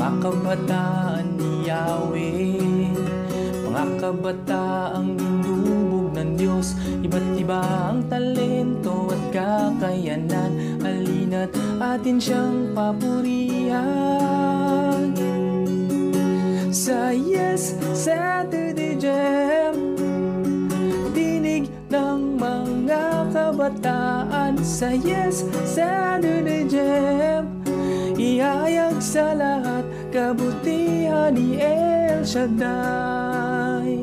Mga kabataan ni Yahweh. Mga kabataang inubog ng Diyos. Iba't iba ang talento at kakayanan. Halina't atin siyang papurihan. Sa Yes Saturday Jam Dinig ng mga kabataan. Sa Yes Saturday Jam Ihayag sa lahat kabutihan ni El Shaddai.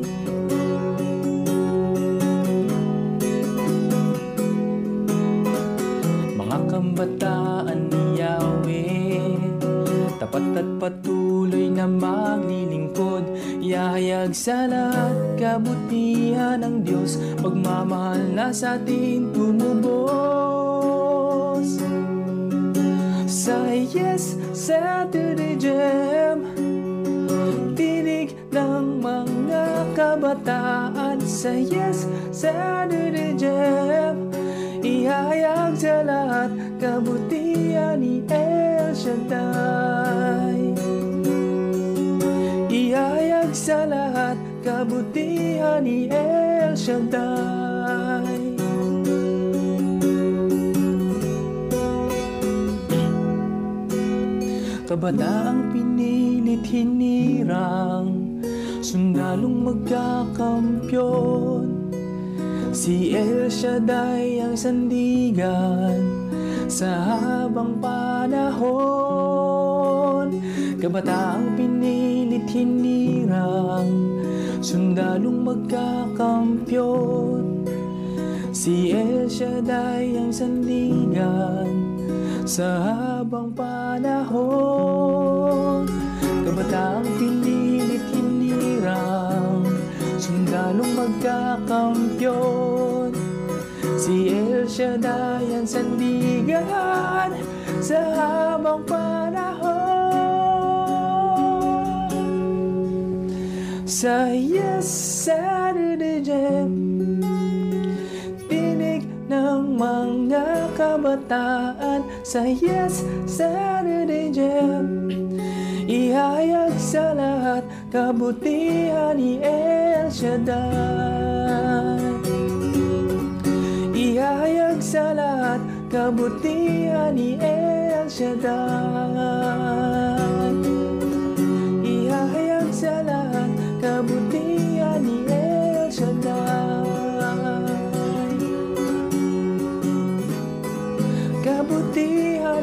Mga kabataan ni Yahweh Tapat at patuloy na maglilingkod. Ihayag sa lahat kabutihan ng Diyos. Pagmamahal na sa atin tumubos Yes Saturday Jam Tinig ng mga kabataan Sa Yes Saturday Jam Ihayag sa lahat kabutihan ni El Shaddai Ihayag sa lahat kabutihan ni El Shaddai Kabataang pinilit hinirang Sundalong magkakampyon. Si El Shaddai ang sandigan Sa habang panahon. Kabataang pinilit hinirang Sundalong magkakampyon. Si El Shaddai ang sandigan sa habang panahon Kabataang pinilit hinirang Sundalong magkakampyon. Si El Shaddai ang sandigan Sa habang panahon. Sa Yes Saturday Jam Tinig ng mga kabataan Sa Yes Saturday Jam. Ihayag sa lahat kabutihan ni El Shaddai. Ihayag sa lahat kabutihan ni El Shaddai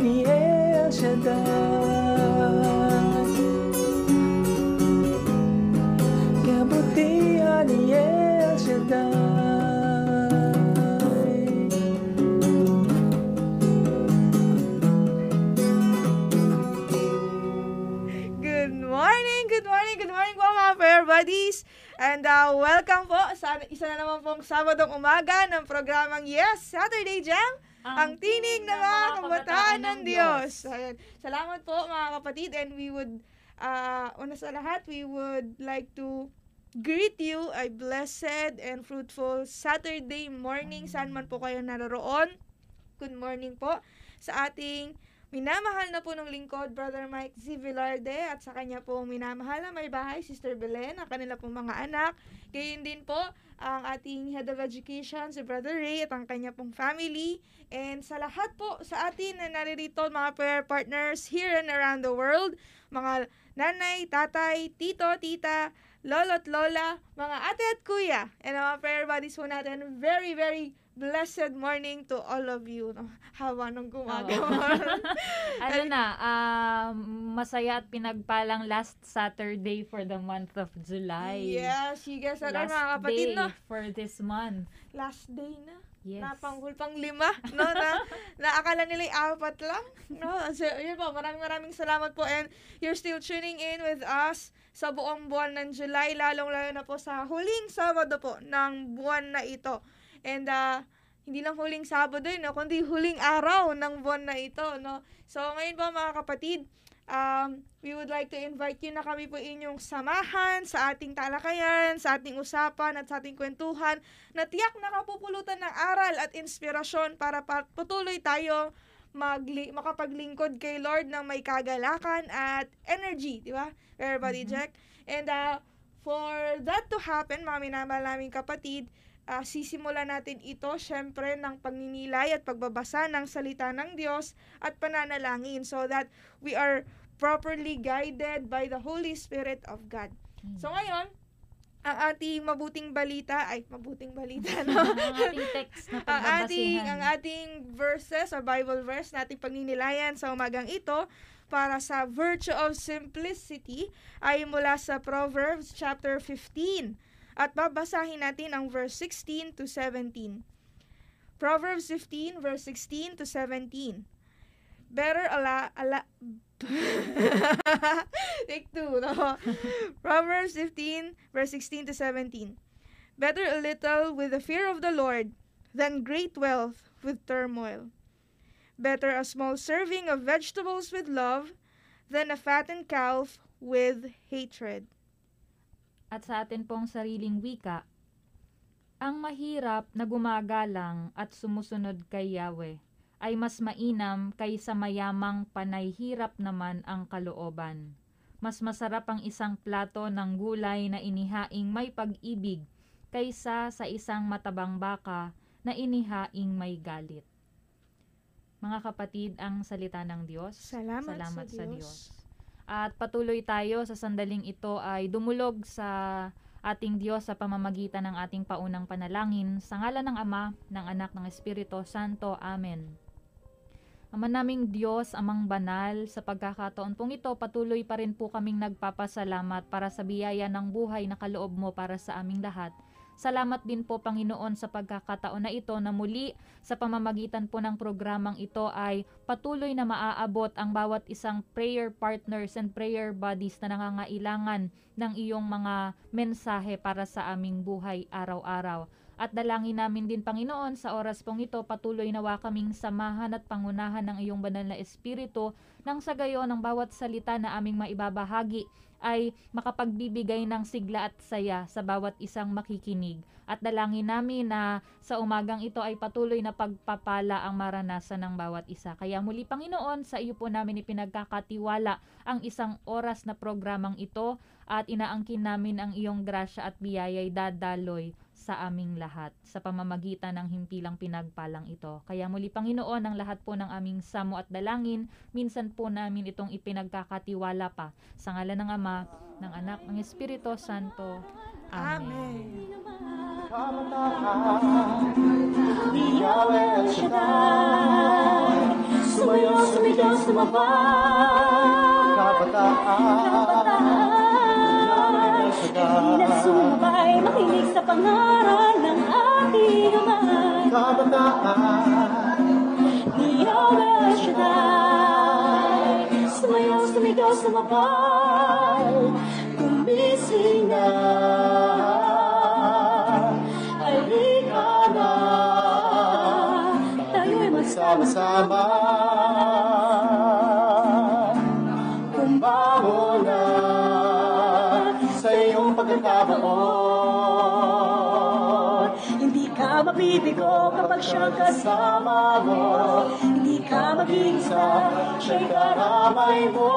Shaddai Good morning, good morning, good morning fair buddies. And uh, welcome po sa isa na naman pong Sabadong umaga ng programang Yes, Saturday Jam, ang, tinig ng mga kabataan ng Diyos. Ayan. Salamat po mga kapatid and we would, uh, una sa lahat, we would like to greet you a blessed and fruitful Saturday morning saan man po kayo naroroon. Good morning po sa ating minamahal na po ng lingkod, Brother Mike Z. Velarde, at sa kanya po minamahal na may bahay, Sister Belen, ang kanila pong mga anak. Gayon din po ang ating Head of Education, si Brother Ray, at ang kanya pong family. And sa lahat po sa atin na naririto, mga prayer partners here and around the world, mga nanay, tatay, tito, tita, lolo at lola, mga ate at kuya, and mga prayer buddies po natin, very, very blessed morning to all of you. No? Hawa nung gumagawa. ano na, um, masaya at pinagpalang last Saturday for the month of July. yes, you guys Last mga kapatid, day no? for this month. Last day na. Yes. Napanghul pang lima, no? Na, naakala nila apat lang, no? So, yun po, maraming maraming salamat po and you're still tuning in with us sa buong buwan ng July, lalong-lalo na po sa huling Sabado po ng buwan na ito. And, uh, hindi lang huling Sabado yun, no? kundi huling araw ng buwan na ito, no? So, ngayon po mga kapatid, um, we would like to invite you na kami po inyong samahan sa ating talakayan, sa ating usapan at sa ating kwentuhan na tiyak nakapupulutan ng aral at inspirasyon para pa- patuloy tayong magli- makapaglingkod kay Lord ng may kagalakan at energy, di ba? Everybody Mhm. check. And uh, for that to happen, mga minamahal naming kapatid, uh, sisimulan natin ito syempre ng pagninilay at pagbabasa ng salita ng Diyos at pananalangin so that we are properly guided by the Holy Spirit of God. So ngayon, ang ating mabuting balita, ay mabuting balita, no? ang ating text na ang ating, ang ating verses or Bible verse nating pagninilayan sa umagang ito para sa virtue of simplicity ay mula sa Proverbs chapter 15 at babasahin natin ang verse 16 to 17. Proverbs 15 verse 16 to 17. Better ala ala Take two, no? Proverbs 15 verse 16 to 17. Better a little with the fear of the Lord than great wealth with turmoil. Better a small serving of vegetables with love than a fattened calf with hatred. At sa atin pong sariling wika, ang mahirap na gumagalang at sumusunod kay Yahweh ay mas mainam kaysa mayamang panayhirap naman ang kalooban. Mas masarap ang isang plato ng gulay na inihaing may pag-ibig kaysa sa isang matabang baka na inihaing may galit. Mga kapatid, ang salita ng Diyos. Salamat, Salamat sa, sa Diyos. Diyos. At patuloy tayo sa sandaling ito ay dumulog sa ating Diyos sa pamamagitan ng ating paunang panalangin sa ngalan ng Ama, ng Anak, ng Espiritu Santo. Amen. Ama naming Diyos, amang banal, sa pagkakataon pong ito, patuloy pa rin po kaming nagpapasalamat para sa biyaya ng buhay na kaloob mo para sa aming lahat. Salamat din po Panginoon sa pagkakataon na ito na muli sa pamamagitan po ng programang ito ay patuloy na maaabot ang bawat isang prayer partners and prayer buddies na nangangailangan ng iyong mga mensahe para sa aming buhay araw-araw. At dalangin namin din Panginoon sa oras pong ito patuloy nawa kaming samahan at pangunahan ng iyong banal na espiritu nang sa gayon ang bawat salita na aming maibabahagi ay makapagbibigay ng sigla at saya sa bawat isang makikinig. At dalangin namin na sa umagang ito ay patuloy na pagpapala ang maranasan ng bawat isa. Kaya muli Panginoon, sa iyo po namin ipinagkakatiwala ang isang oras na programang ito at inaangkin namin ang iyong grasya at biyaya'y dadaloy sa aming lahat sa pamamagitan ng himpilang pinagpalang ito. Kaya muli Panginoon, ang lahat po ng aming samo at dalangin, minsan po namin itong ipinagkakatiwala pa sa ngalan ng Ama, ng Anak, ng Espiritu Santo. Amen. Shaddai Sumayo, sumigaw, sumabay Kabataan Yahweh El Di pangaral ng ating amay. Kabataan Di Yahweh El Shaddai, sumayaw, sumigaw, sumabay. Gumising na, halika na, tayo'y magsama-sama. Ka mabibigo kapag siyang kasama mo. Hindi ka mag-iisa, siya'y karamay mo.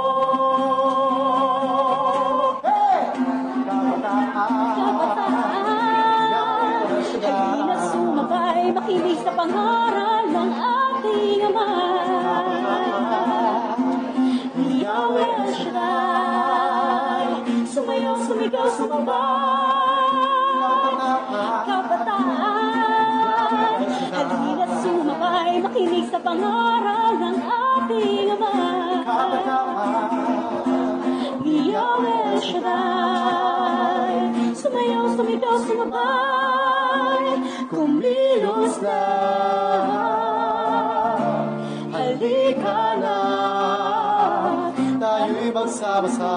Magsama-sama Makiisa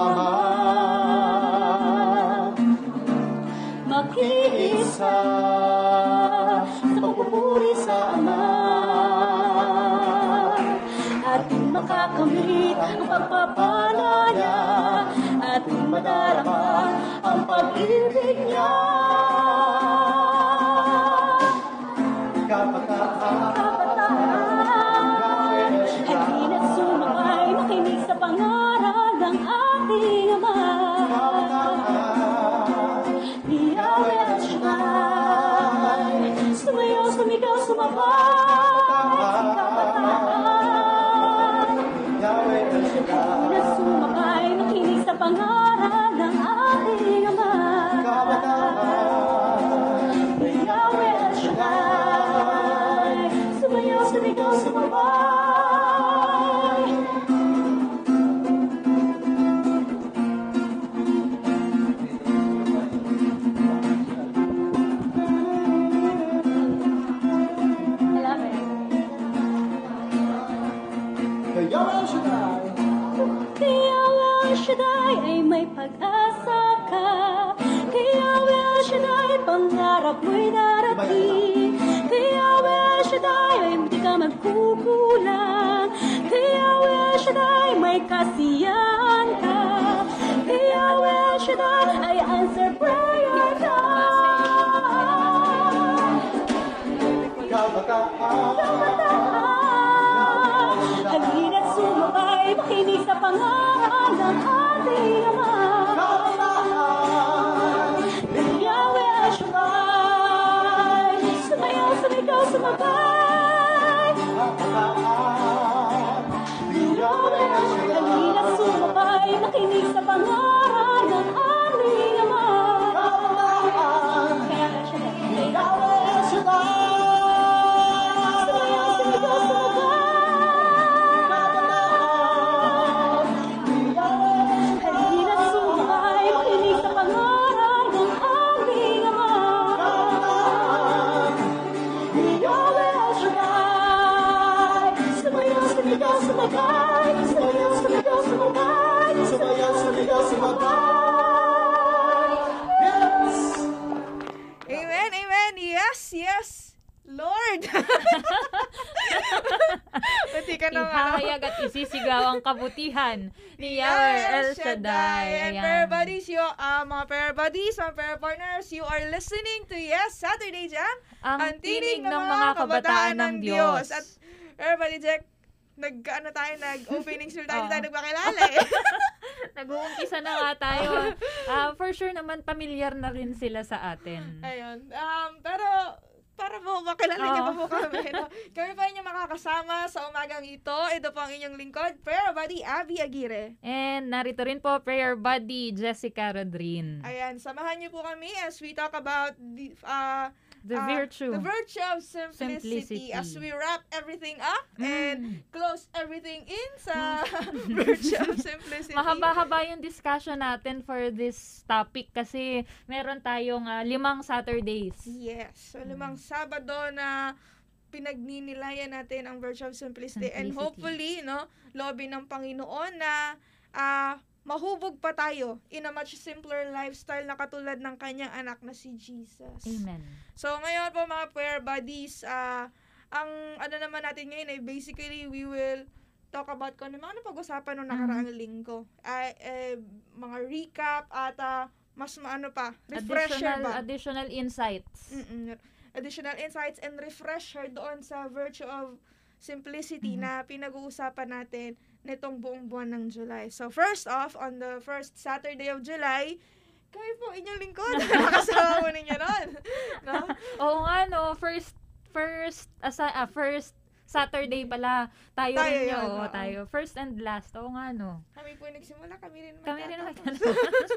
kabutihan ni Yahweh El Shaddai. And Ayan. prayer buddies, you, uh, mga prayer buddies, mga prayer partners, you are listening to Yes Saturday Jam, Ang tinig ng mga kabataan ng Diyos. At prayer buddy Jack, nag ano tayo nag-opening spiel tayo, Oo. hindi tayo nagpakilala eh. Nag-uumpisa na nga tayo. Ah, for sure naman, pamilyar na rin sila sa atin. Ayun. Um, pero para po makilala niyo pa Oo. po kami. No? Kami pa inyo makakasama sa umagang ito. Ito po ang inyong lingkod, prayer buddy Abby Aguirre. And narito rin po, prayer buddy, Jessica Rodrin. Ayan, samahan niyo po kami as we talk about the uh, The uh, virtue. the virtue of simplicity, Simplicity. as we wrap everything up and Mm. close everything in sa virtue of simplicity. Mahaba-haba yung discussion natin for this topic kasi meron tayong ah, limang Saturdays. Yes. So, limang Sabado na pinagninilayan natin ang virtue of simplicity, and Simplicity. hopefully, no, lobby ng Panginoon na ah, mahubog pa tayo in a much simpler lifestyle na katulad ng kanyang anak na si Jesus. Amen. So, ngayon po mga prayer buddies, ah, ang ano naman natin ngayon ay basically we will talk about kung ano mga napag-usapan nung nakaraang linggo. Ay, eh, mga recap at ah, mas maano pa, refresher Additional, ba? additional insights. Mm-mm. Additional insights and refresher doon sa virtue of simplicity Mhm. na pinag-uusapan natin nitong buong buwan ng July. So, first off, on the first Saturday of July, kayo po inyong lingkod. Nakasama mo ninyo nun. No? Oo nga no, first first asa, ah, first Saturday pala tayo, Tayo rin yun. Oo, tayo. First and last. Oo nga no. Kami po nagsimula, kami rin Kami rin magtatapos.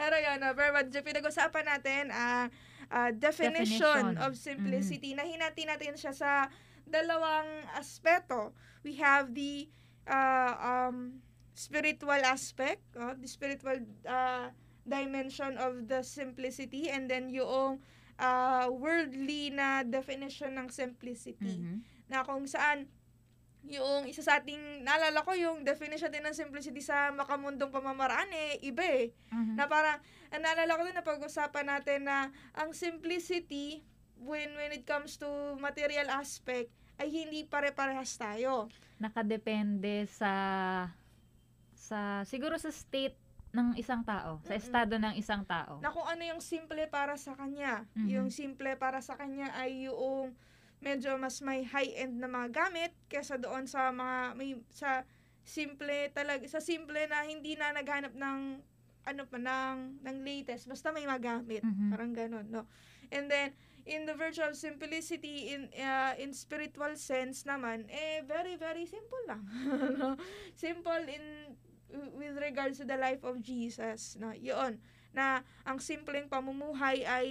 Pero yun, no, pero but pinag-usapan natin, ah ah, definition, Definition. of simplicity. Nahinati natin siya sa dalawang aspeto. We have the ah, um, spiritual aspect, oh, the spiritual ah, dimension of the simplicity, and then yung ah, worldly na definition ng simplicity Mhm. na kung saan yung isa sa ating, naalala ko yung definition din ng simplicity sa makamundong pamamaraan eh, iba eh. Mhm. Na parang, ang naalala ko din na pag-usapan natin na ang simplicity, when when it comes to material aspect, ay hindi pare-parehas tayo. Nakadepende sa sa siguro sa state ng isang tao, sa Mm-mm. estado ng isang tao. Na kung ano yung simple para sa kanya. Mhm. Yung simple para sa kanya ay yung medyo mas may high-end na mga gamit kesa doon sa mga may sa simple talaga sa simple na hindi na naghanap ng ano pa ng ng latest basta may magamit Mhm. parang ganun no and then in the virtue of simplicity in uh, in spiritual sense naman eh very very simple lang no? simple in with regards to the life of Jesus, no? Yun, na ang simpleng pamumuhay ay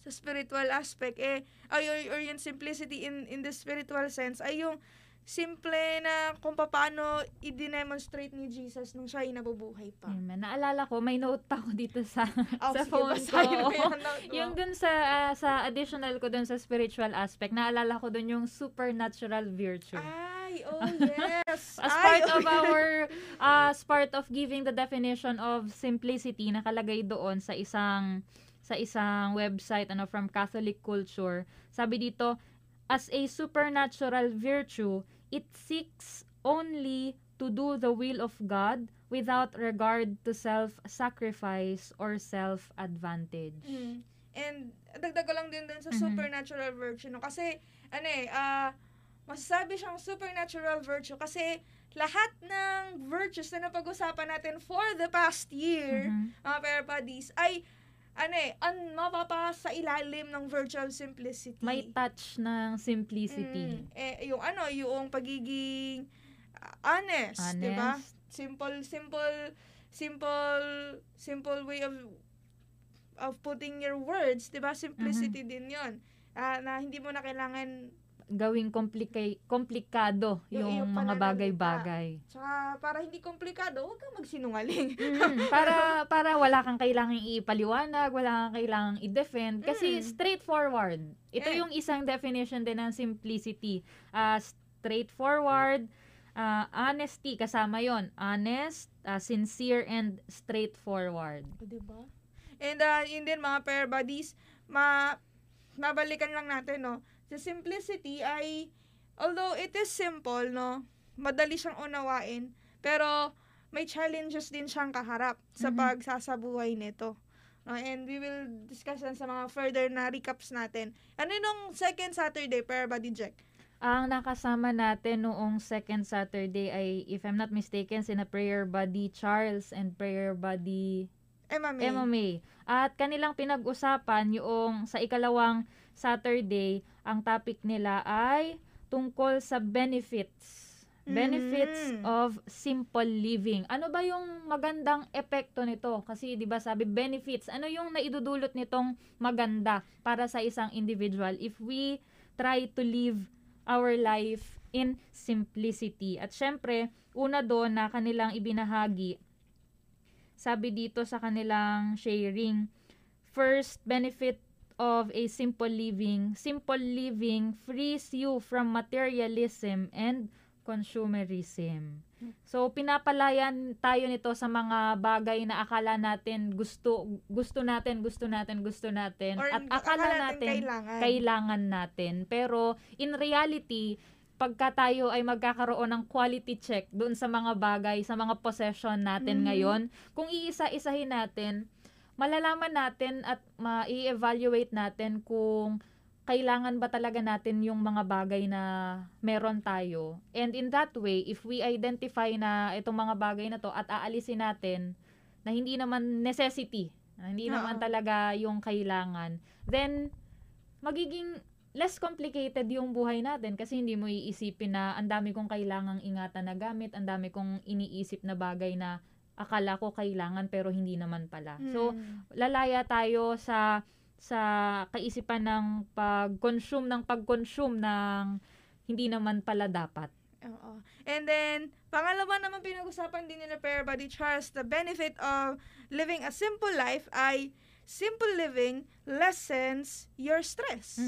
sa spiritual aspect eh ay or, or yung simplicity in in the spiritual sense ay yung simple na kung paano i-demonstrate ni Jesus nung siya ay nabubuhay pa. Amen. Naalala ko, may note pa ako dito sa, Oh, sa sige, phone ko. mo yung note mo. yung dun sa, ah, sa additional ko dun sa spiritual aspect, naalala ko dun yung supernatural virtue. Ay, oh yes. As Ay, part oh, of our, uh, as part of giving the definition of simplicity, nakalagay doon sa isang, sa isang website, ano, from Catholic Culture. Sabi dito, as a supernatural virtue, it seeks only to do the will of God without regard to self-sacrifice or self-advantage. Mm. And dagdag ko lang din dun sa Mhm. supernatural virtue, no? Kasi, ano eh, ah, masasabi siyang supernatural virtue kasi lahat ng virtues na napag-usapan natin for the past year, Mhm. mga pair buddies, ay, ano eh, an mapapa sa ilalim ng virtue of simplicity. May touch ng simplicity. Mm, eh, yung ano, yung pagiging ah, honest, di ba? Honest. Simple, simple, simple, simple way of of putting your words, di ba? Simplicity Mm-hmm. din yon Ah, na hindi mo na kailangan, Gawing komplika- komplikado Yung yung, mga bagay-bagay. tsaka para hindi komplikado, huwag kang magsinungaling. Mm, para para wala kang kailangang ipaliwanag, wala kang kailangang i-defend kasi Mm. straightforward. Ito Yeah. yung isang definition din ng simplicity. Ah, straightforward, ah, honesty kasama 'yon. Honest, ah, sincere and straightforward. O, diba? And uh, yun din mga pair buddies, ma mabalikan lang natin, no? The simplicity ay, although it is simple, no? Madali siyang unawain, pero may challenges din siyang kaharap sa Mhm. pagsasabuhay nito. No, and we will discuss yan sa mga further na recaps natin. Ano nung second Saturday, pair buddy Jack? Ang nakasama natin noong second Saturday ay, if I'm not mistaken, sina prayer buddy Charles and prayer buddy. Emma May. At kanilang pinag-usapan yung sa ikalawang Saturday, ang topic nila ay tungkol sa benefits. Benefits Mhm. of simple living. Ano ba yung magandang epekto nito? Kasi 'di ba sabi benefits, ano yung naidudulot nitong maganda para sa isang individual if we try to live our life in simplicity. At syempre, una doon na kanilang ibinahagi sabi dito sa kanilang sharing, first benefit of a simple living, simple living frees you from materialism and consumerism. So pinapalayan tayo nito sa mga bagay na akala natin gusto gusto natin, gusto natin, gusto natin Or at akala natin kailangan. kailangan natin. Pero in reality, pagka tayo ay magkakaroon ng quality check doon sa mga bagay, sa mga possession natin Mhm. ngayon, kung iisa-isahin natin, malalaman natin at ma-evaluate natin kung kailangan ba talaga natin yung mga bagay na meron tayo. And in that way, if we identify na itong mga bagay na to at aalisin natin na hindi naman necessity, na hindi Oo. naman talaga yung kailangan, then magiging less complicated yung buhay natin kasi hindi mo iisipin na ang dami kong kailangang ingatan na gamit, ang dami kong iniisip na bagay na akala ko kailangan pero hindi naman pala. So, Hmm. lalaya tayo sa sa kaisipan ng pag-consume ng pag-consume ng hindi naman pala dapat. Oo. And then, pangalawa naman pinag-usapan din nila Pair Buddy Charles, the benefit of living a simple life ay simple living lessens your stress.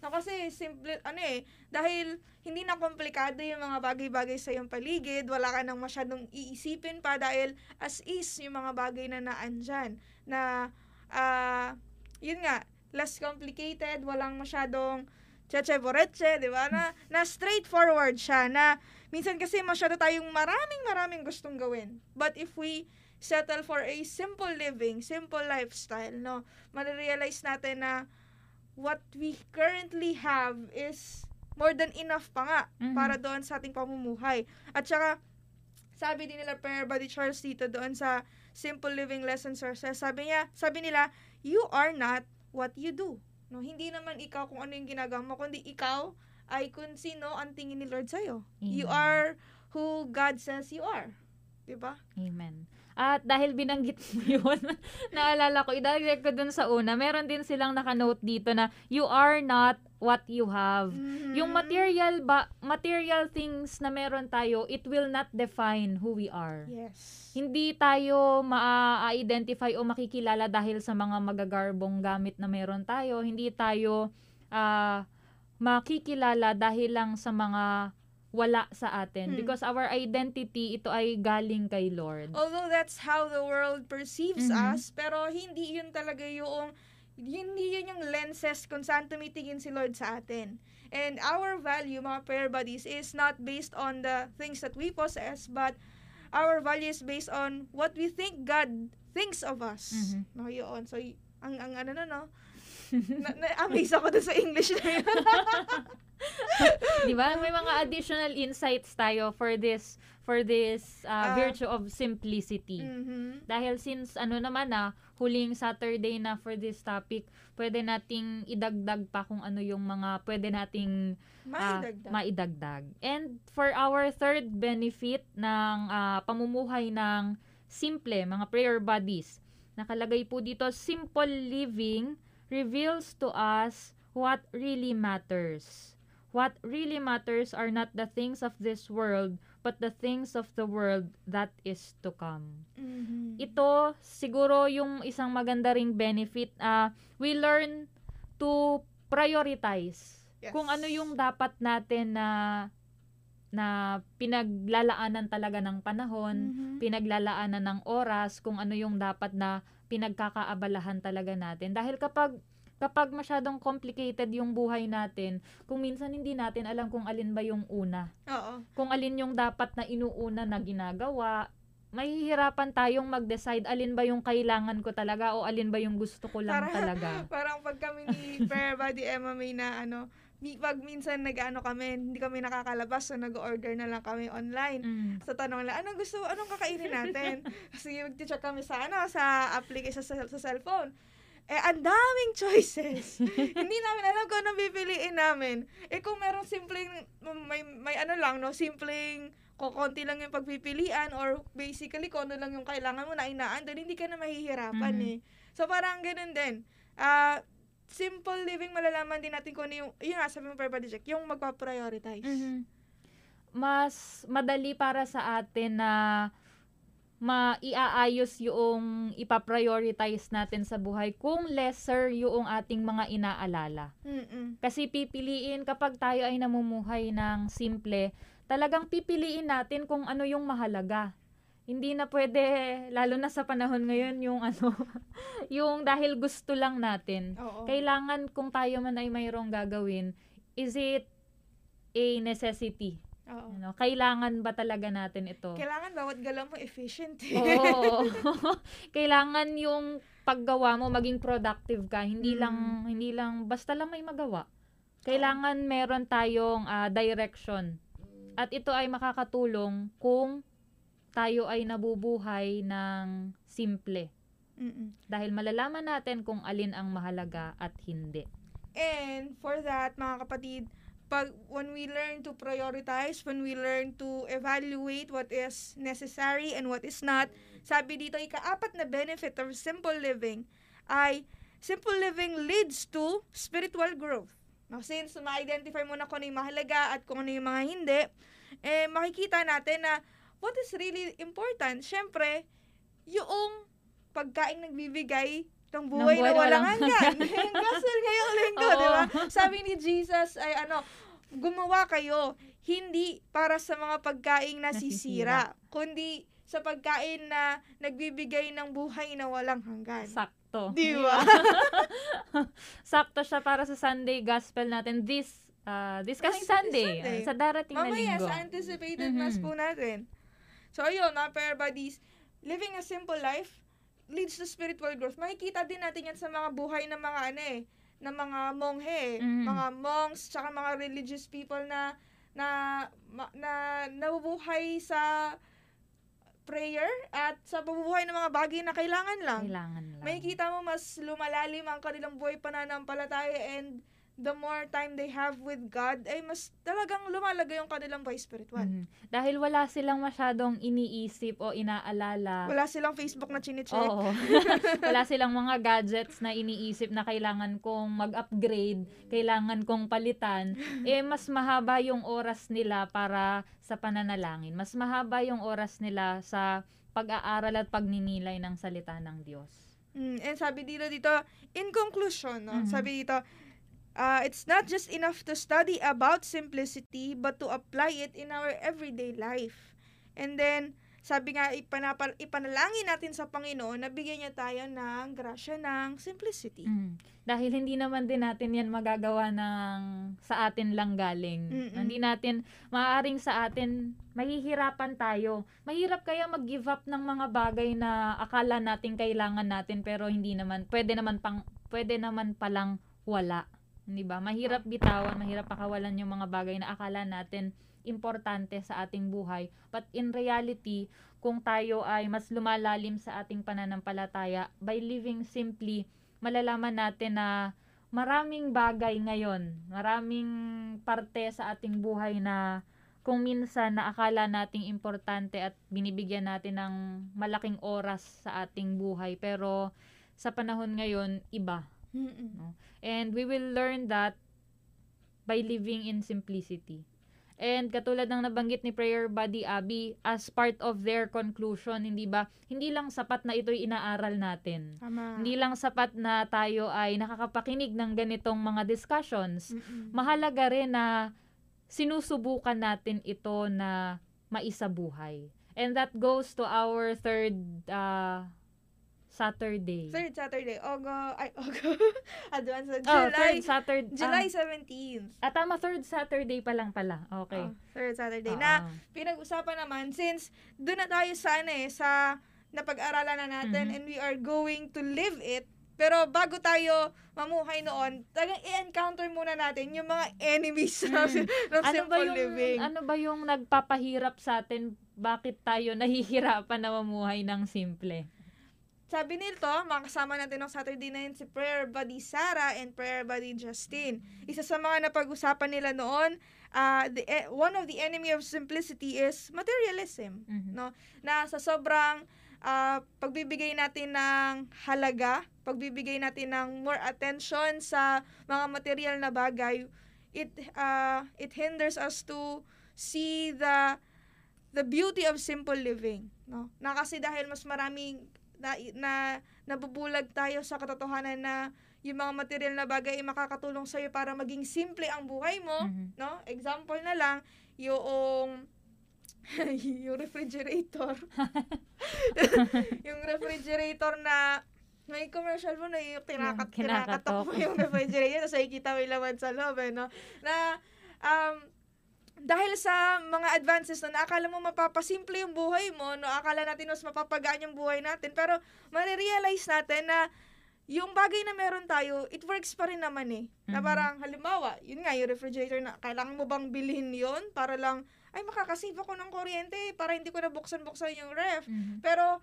No, kasi simple, ano eh, dahil hindi na komplikado yung mga bagay-bagay sa iyong paligid, wala ka nang masyadong iisipin pa dahil as is yung mga bagay na naandyan. Na, ah, yun nga, less complicated, walang masyadong cheche di ba? Na, na straightforward siya, na minsan kasi masyado tayong maraming maraming gustong gawin. But if we settle for a simple living, simple lifestyle, no, marirealize natin na what we currently have is more than enough pa nga Mhm. para doon sa ating pamumuhay. At saka, sabi din nila Per Buddy Charles dito doon sa Simple Living Lessons Sources, sabi niya, sabi nila, you are not what you do. No, hindi naman ikaw kung ano yung ginagawa mo, kundi ikaw ay kung sino ang tingin ni Lord sa'yo. You Amen. are who God says you are. 'di ba? Amen. At dahil binanggit mo yun, naalala ko, idagdag ko dun sa una, meron din silang nakanote dito na you are not what you have. Mhm. Yung material ba, material things na meron tayo, it will not define who we are. Yes. Hindi tayo ma-identify o makikilala dahil sa mga magagarbong gamit na meron tayo. Hindi tayo ah, makikilala dahil lang sa mga wala sa atin. Hmm. Because our identity, ito ay galing kay Lord. Although that's how the world perceives Mhm. us, pero hindi yun talaga yung hindi yun yung lenses kung saan tumitingin si Lord sa atin. And our value, mga prayer buddies, is not based on the things that we possess, but our value is based on what we think God thinks of us. Mhm. Mga yun. So, ang, ang ano na, no? Na, na-amaze ako dun sa English na yun. Di ba? May mga additional insights tayo for this for this uh, Ah. virtue of simplicity. Mhm. Dahil since ano naman na huling Saturday na for this topic, pwede nating idagdag pa kung ano yung mga pwede nating ah, Maidagdag. maidagdag. And for our third benefit ng ah, pamumuhay ng simple, mga prayer buddies, nakalagay po dito, simple living reveals to us what really matters. What really matters are not the things of this world, but the things of the world that is to come Mhm. ito siguro yung isang maganda ring benefit ah we learn to prioritize Yes. kung ano yung dapat natin na na pinaglalaanan talaga ng panahon, Mhm. pinaglalaanan ng oras, kung ano yung dapat na pinagkakaabalahan talaga natin. Dahil kapag kapag masyadong complicated yung buhay natin, kung minsan hindi natin alam kung alin ba yung una Oo. kung alin yung dapat na inuuna na ginagawa, mahihirapan tayong mag-decide alin ba yung kailangan ko talaga o alin ba yung gusto ko lang Para- talaga. Parang pag kami ni Buddy Emma may na ano, pag minsan nag-ano kami, hindi kami nakakalabas, so nag-order na lang kami online. Mm. Sa tanong lang, anong gusto, anong kakainin natin? Sige, mag-check kami sa, ano, sa application, sa, sa cellphone. Eh, ang daming choices. hindi namin alam kung anong pipiliin namin. Eh, kung merong simpleng, may, may ano lang, no, simpleng, kukonti lang yung pagpipilian or basically kung ano lang yung kailangan mo na inaan, doon hindi ka na mahihirapan Mhm. eh. So, parang ganun din. Ah, simple living, malalaman din natin kung ano yung, yun nga, sabi mo, Papa Jack, yung magpa-prioritize. Mhm. Mas madali para sa atin na maiaayos yung ipaprioritize natin sa buhay kung lesser yung ating mga inaalala. Mm-mm. Kasi pipiliin kapag tayo ay namumuhay ng simple, talagang pipiliin natin kung ano yung mahalaga. Hindi na pwede, lalo na sa panahon ngayon, yung ano, yung dahil gusto lang natin. Oo. Kailangan kung tayo man ay mayroong gagawin, is it a necessity? Oo. Ano, kailangan ba talaga natin ito? Kailangan bawat galaw mo efficient. eh. Oo. kailangan yung paggawa mo maging productive ka, hindi Mm. lang hindi lang basta lang may magawa. Kailangan meron tayong ah, direction. At ito ay makakatulong kung tayo ay nabubuhay ng simple. Mm-mm. Dahil malalaman natin kung alin ang mahalaga at hindi. And for that, mga kapatid, pag when we learn to prioritize, when we learn to evaluate what is necessary and what is not, sabi dito, ikaapat na benefit of simple living ay simple living leads to spiritual growth. Now, since ma-identify mo na kung ano yung mahalaga at kung ano yung mga hindi, eh, makikita natin na what is really important, syempre, yung pagkain nagbibigay ng buhay, buhay na na walang hanggan. Yung gospel ngayong linggo, di ba? Sabi ni Jesus ay ano, gumawa kayo hindi para sa mga pagkain nasisira, kundi sa pagkain na nagbibigay ng buhay na walang hanggan. Sakto. Di ba? Sakto siya para sa Sunday gospel natin this uh, this coming This Sunday, Sunday. uh, sa darating na Mamaya linggo. sa anticipated Mhm. mass po natin. So ayun, mga prayer buddies, living a simple life leads to spiritual growth. Makikita din natin yan sa mga buhay ng mga ano eh, ng mga monghe. Mhm. mga monks, tsaka mga religious people na na ma- na nabubuhay sa prayer at sa pabubuhay ng mga bagay na kailangan lang. Kailangan lang. Makikita mo mas lumalalim ang kanilang buhay pananampalataya and the more time they have with God, ay mas talagang lumalaga yung kanilang buhay spiritual. Mhm. Dahil wala silang masyadong iniisip o inaalala. Wala silang Facebook na chine-check. Oo. Wala silang mga gadgets na iniisip na kailangan kong mag-upgrade, kailangan kong palitan. Eh, mas mahaba yung oras nila para sa pananalangin. Mas mahaba yung oras nila sa pag-aaral at pagninilay ng salita ng Diyos. Mm, and sabi dito dito, in conclusion, no, Mhm. sabi dito, uh, it's not just enough to study about simplicity, but to apply it in our everyday life. And then, sabi nga, ipanapal, ipanalangin natin sa Panginoon na bigyan niya tayo ng grasya ng simplicity. Mm. Dahil hindi naman din natin yan magagawa ng sa atin lang galing. Mm-mm. Hindi natin, maaaring sa atin, mahihirapan tayo. Mahirap kaya mag-give up ng mga bagay na akala natin kailangan natin pero hindi naman, pwede naman pang, pwede naman palang wala. Hindi ba? Mahirap bitawan, mahirap pakawalan yung mga bagay na akala natin importante sa ating buhay. But in reality, kung tayo ay mas lumalalim sa ating pananampalataya, by living simply, malalaman natin na maraming bagay ngayon, maraming parte sa ating buhay na kung minsan na akala nating importante at binibigyan natin ng malaking oras sa ating buhay. Pero sa panahon ngayon, iba. Mm-mm. And we will learn that by living in simplicity. And katulad ng nabanggit ni Prayer Buddy Abby, as part of their conclusion, hindi ba, hindi lang sapat na ito'y inaaral natin. Tama. Hindi lang sapat na tayo ay nakakapakinig ng ganitong mga discussions. Mm-mm. Mahalaga rin na sinusubukan natin ito na maisabuhay. And that goes to our third uh, Saturday. Third Saturday, Ogo, ay, Ogo, advance Oh, July, third Saturday. July 17th. Ah, tama, third Saturday pa lang pala. Okay. Oh, third Saturday. Oo. Na, pinag-usapan naman, since doon na tayo sana eh, sa napag-aralan na natin Mhm. and we are going to live it, pero bago tayo mamuhay noon, talagang i-encounter muna natin yung mga enemies ng, Mm. ng ano ba simple yung living. ano ba yung nagpapahirap sa atin? Bakit tayo nahihirapan na mamuhay ng simple? Sabi nito, makasama natin ng Saturday na yun si Prayer Buddy Sarah and Prayer Buddy Justin. Isa sa mga napag-usapan nila noon, uh, the, eh, one of the enemy of simplicity is materialism. Mhm. No? Na sa sobrang ah, pagbibigay natin ng halaga, pagbibigay natin ng more attention sa mga material na bagay, it uh, it hinders us to see the the beauty of simple living, no? Na kasi dahil mas maraming na, na nabubulag tayo sa katotohanan na yung mga material na bagay ay makakatulong sa iyo para maging simple ang buhay mo, Mhm. no? Example na lang, yung yung refrigerator. yung refrigerator na may commercial mo na yung tinakat, Yung kinakatok. kinakatok mo yung refrigerator tapos nakikita mo yung laman sa loob eh, no? Na um, dahil sa mga advances na nakakala mo mapapasimple yung buhay mo, no, akala natin mas mapapagaan yung buhay natin, pero marirealize natin na yung bagay na meron tayo, it works pa rin naman eh. Na Mhm. parang, halimbawa, yun nga, yung refrigerator na, kailangan mo bang bilhin yon para lang, ay, makakasave ako ng kuryente para hindi ko na buksan-buksan yung ref. Mhm. Pero,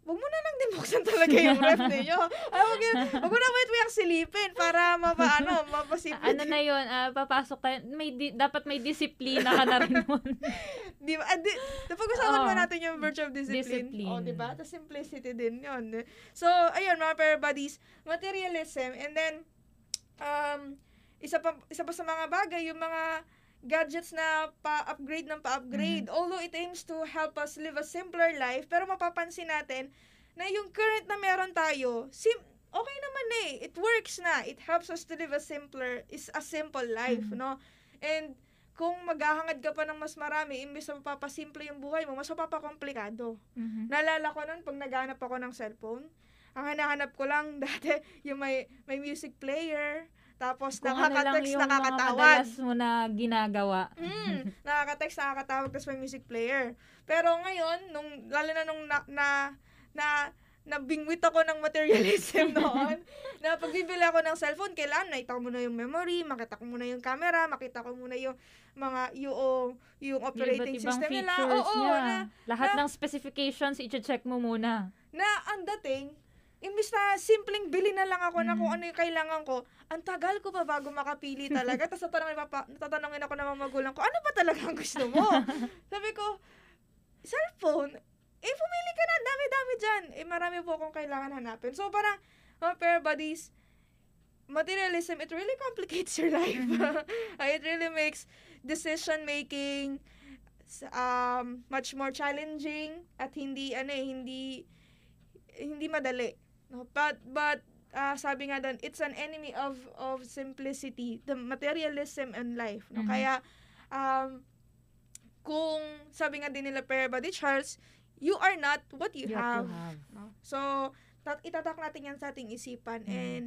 wag mo na lang din buksan talaga yung ref ninyo. Ay, wag, yun, wag mo na wait mo yung silipin para mapaano, mapasimple. ano na yun, ah, papasok tayo, may di- dapat may disiplina ka na rin nun. Di ba? Ah, di, napag-usapan Oo. natin yung virtue of discipline? Discipline. Oh, di ba? Tapos simplicity din yun. So, ayun, mga pair buddies, materialism, and then, um, isa pa, isa pa sa mga bagay, yung mga gadgets na pa-upgrade ng pa-upgrade. Although it aims to help us live a simpler life, pero mapapansin natin na yung current na meron tayo, sim okay naman eh. It works na. It helps us to live a simpler, is a simple life, Mhm. no? And kung maghahangad ka pa ng mas marami, imbes na mapapasimple yung buhay mo, mas mapapakomplikado. Mhm. Naalala ko nun, pag naghanap ako ng cellphone, ang hinahanap ko lang dati, yung may, may music player, tapos Kung ano nakaka-text, yung mga nakakatawag. mo na ginagawa. Mm, nakaka-text, nakakatawag, tapos may music player. Pero ngayon, nung, lalo na nung na, na, na nabingwit ako ng materialism noon, na pagbibili ako ng cellphone, kailangan nakita ko muna yung memory, makita ko muna yung camera, makita ko muna yung mga, yung, yung Yung operating ibang system nila. Oo, niya. na, Lahat na- ng specifications, i-check mo muna. na ang dating, imbis na simpleng bili na lang ako na kung ano yung kailangan ko, ang tagal ko pa bago makapili talaga. Tapos tatanungin, papa, natatanungin ako ng mga magulang ko, ano ba talaga ang gusto mo? Sabi ko, cellphone, eh pumili ka na, dami-dami dyan. Eh marami po akong kailangan hanapin. So parang, mga pair buddies, materialism, it really complicates your life. it really makes decision making um, much more challenging at hindi, ano eh, hindi, hindi madali. No? But, but, ah, sabi nga doon, it's an enemy of of simplicity, the materialism in life. No? Mhm. Kaya, um, kung sabi nga din nila Prayer Buddy Charles, you are not what you, What have. you have. No? So, tat- itatak natin yan sa ating isipan Mm. and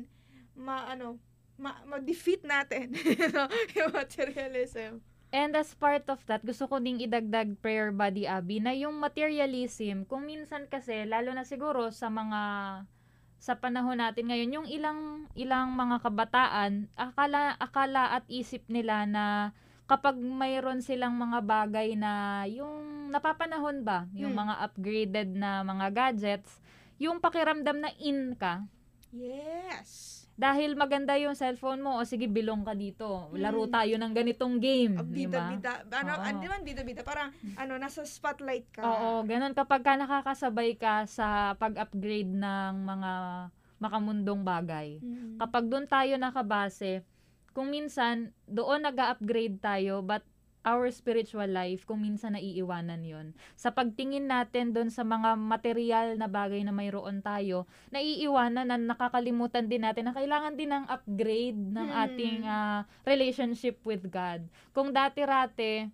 ma, ano, ma, ma-defeat natin no? yung materialism. And as part of that, gusto ko ding idagdag prayer buddy Abby na yung materialism, kung minsan kasi, lalo na siguro sa mga sa panahon natin ngayon, yung ilang ilang mga kabataan, akala akala at isip nila na kapag mayroon silang mga bagay na yung napapanahon ba, yung Hmm. mga upgraded na mga gadgets, yung pakiramdam na in ka, Yes. Dahil maganda yung cellphone mo, o sige, bilong ka dito. Laro Mm. tayo ng ganitong game. Di ba? bida-bida. Ano, Oo. hindi man bida-bida. Parang, ano, nasa spotlight ka. Oo, ganun kapag ka nakakasabay ka sa pag-upgrade ng mga makamundong bagay. Mm. Kapag doon tayo nakabase, kung minsan doon nag-upgrade tayo but our spiritual life, kung minsan naiiwanan yon Sa pagtingin natin doon sa mga material na bagay na mayroon tayo, naiiwanan na nakakalimutan din natin na kailangan din ng upgrade ng Hmm. ating ah, relationship with God. Kung dati-rate,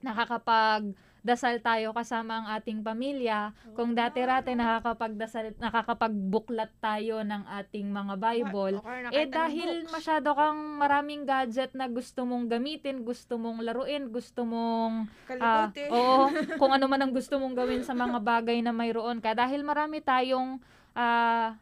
nakakapag dasal tayo kasama ang ating pamilya. Kung dati-rate nakakapagdasal nakakapagbuklat tayo ng ating mga Bible, Or eh dahil masyado kang maraming gadget na gusto mong gamitin, gusto mong laruin, gusto mong ah, Kalimutin. oo, kung ano man ang gusto mong gawin sa mga bagay na mayroon ka dahil marami tayong ah,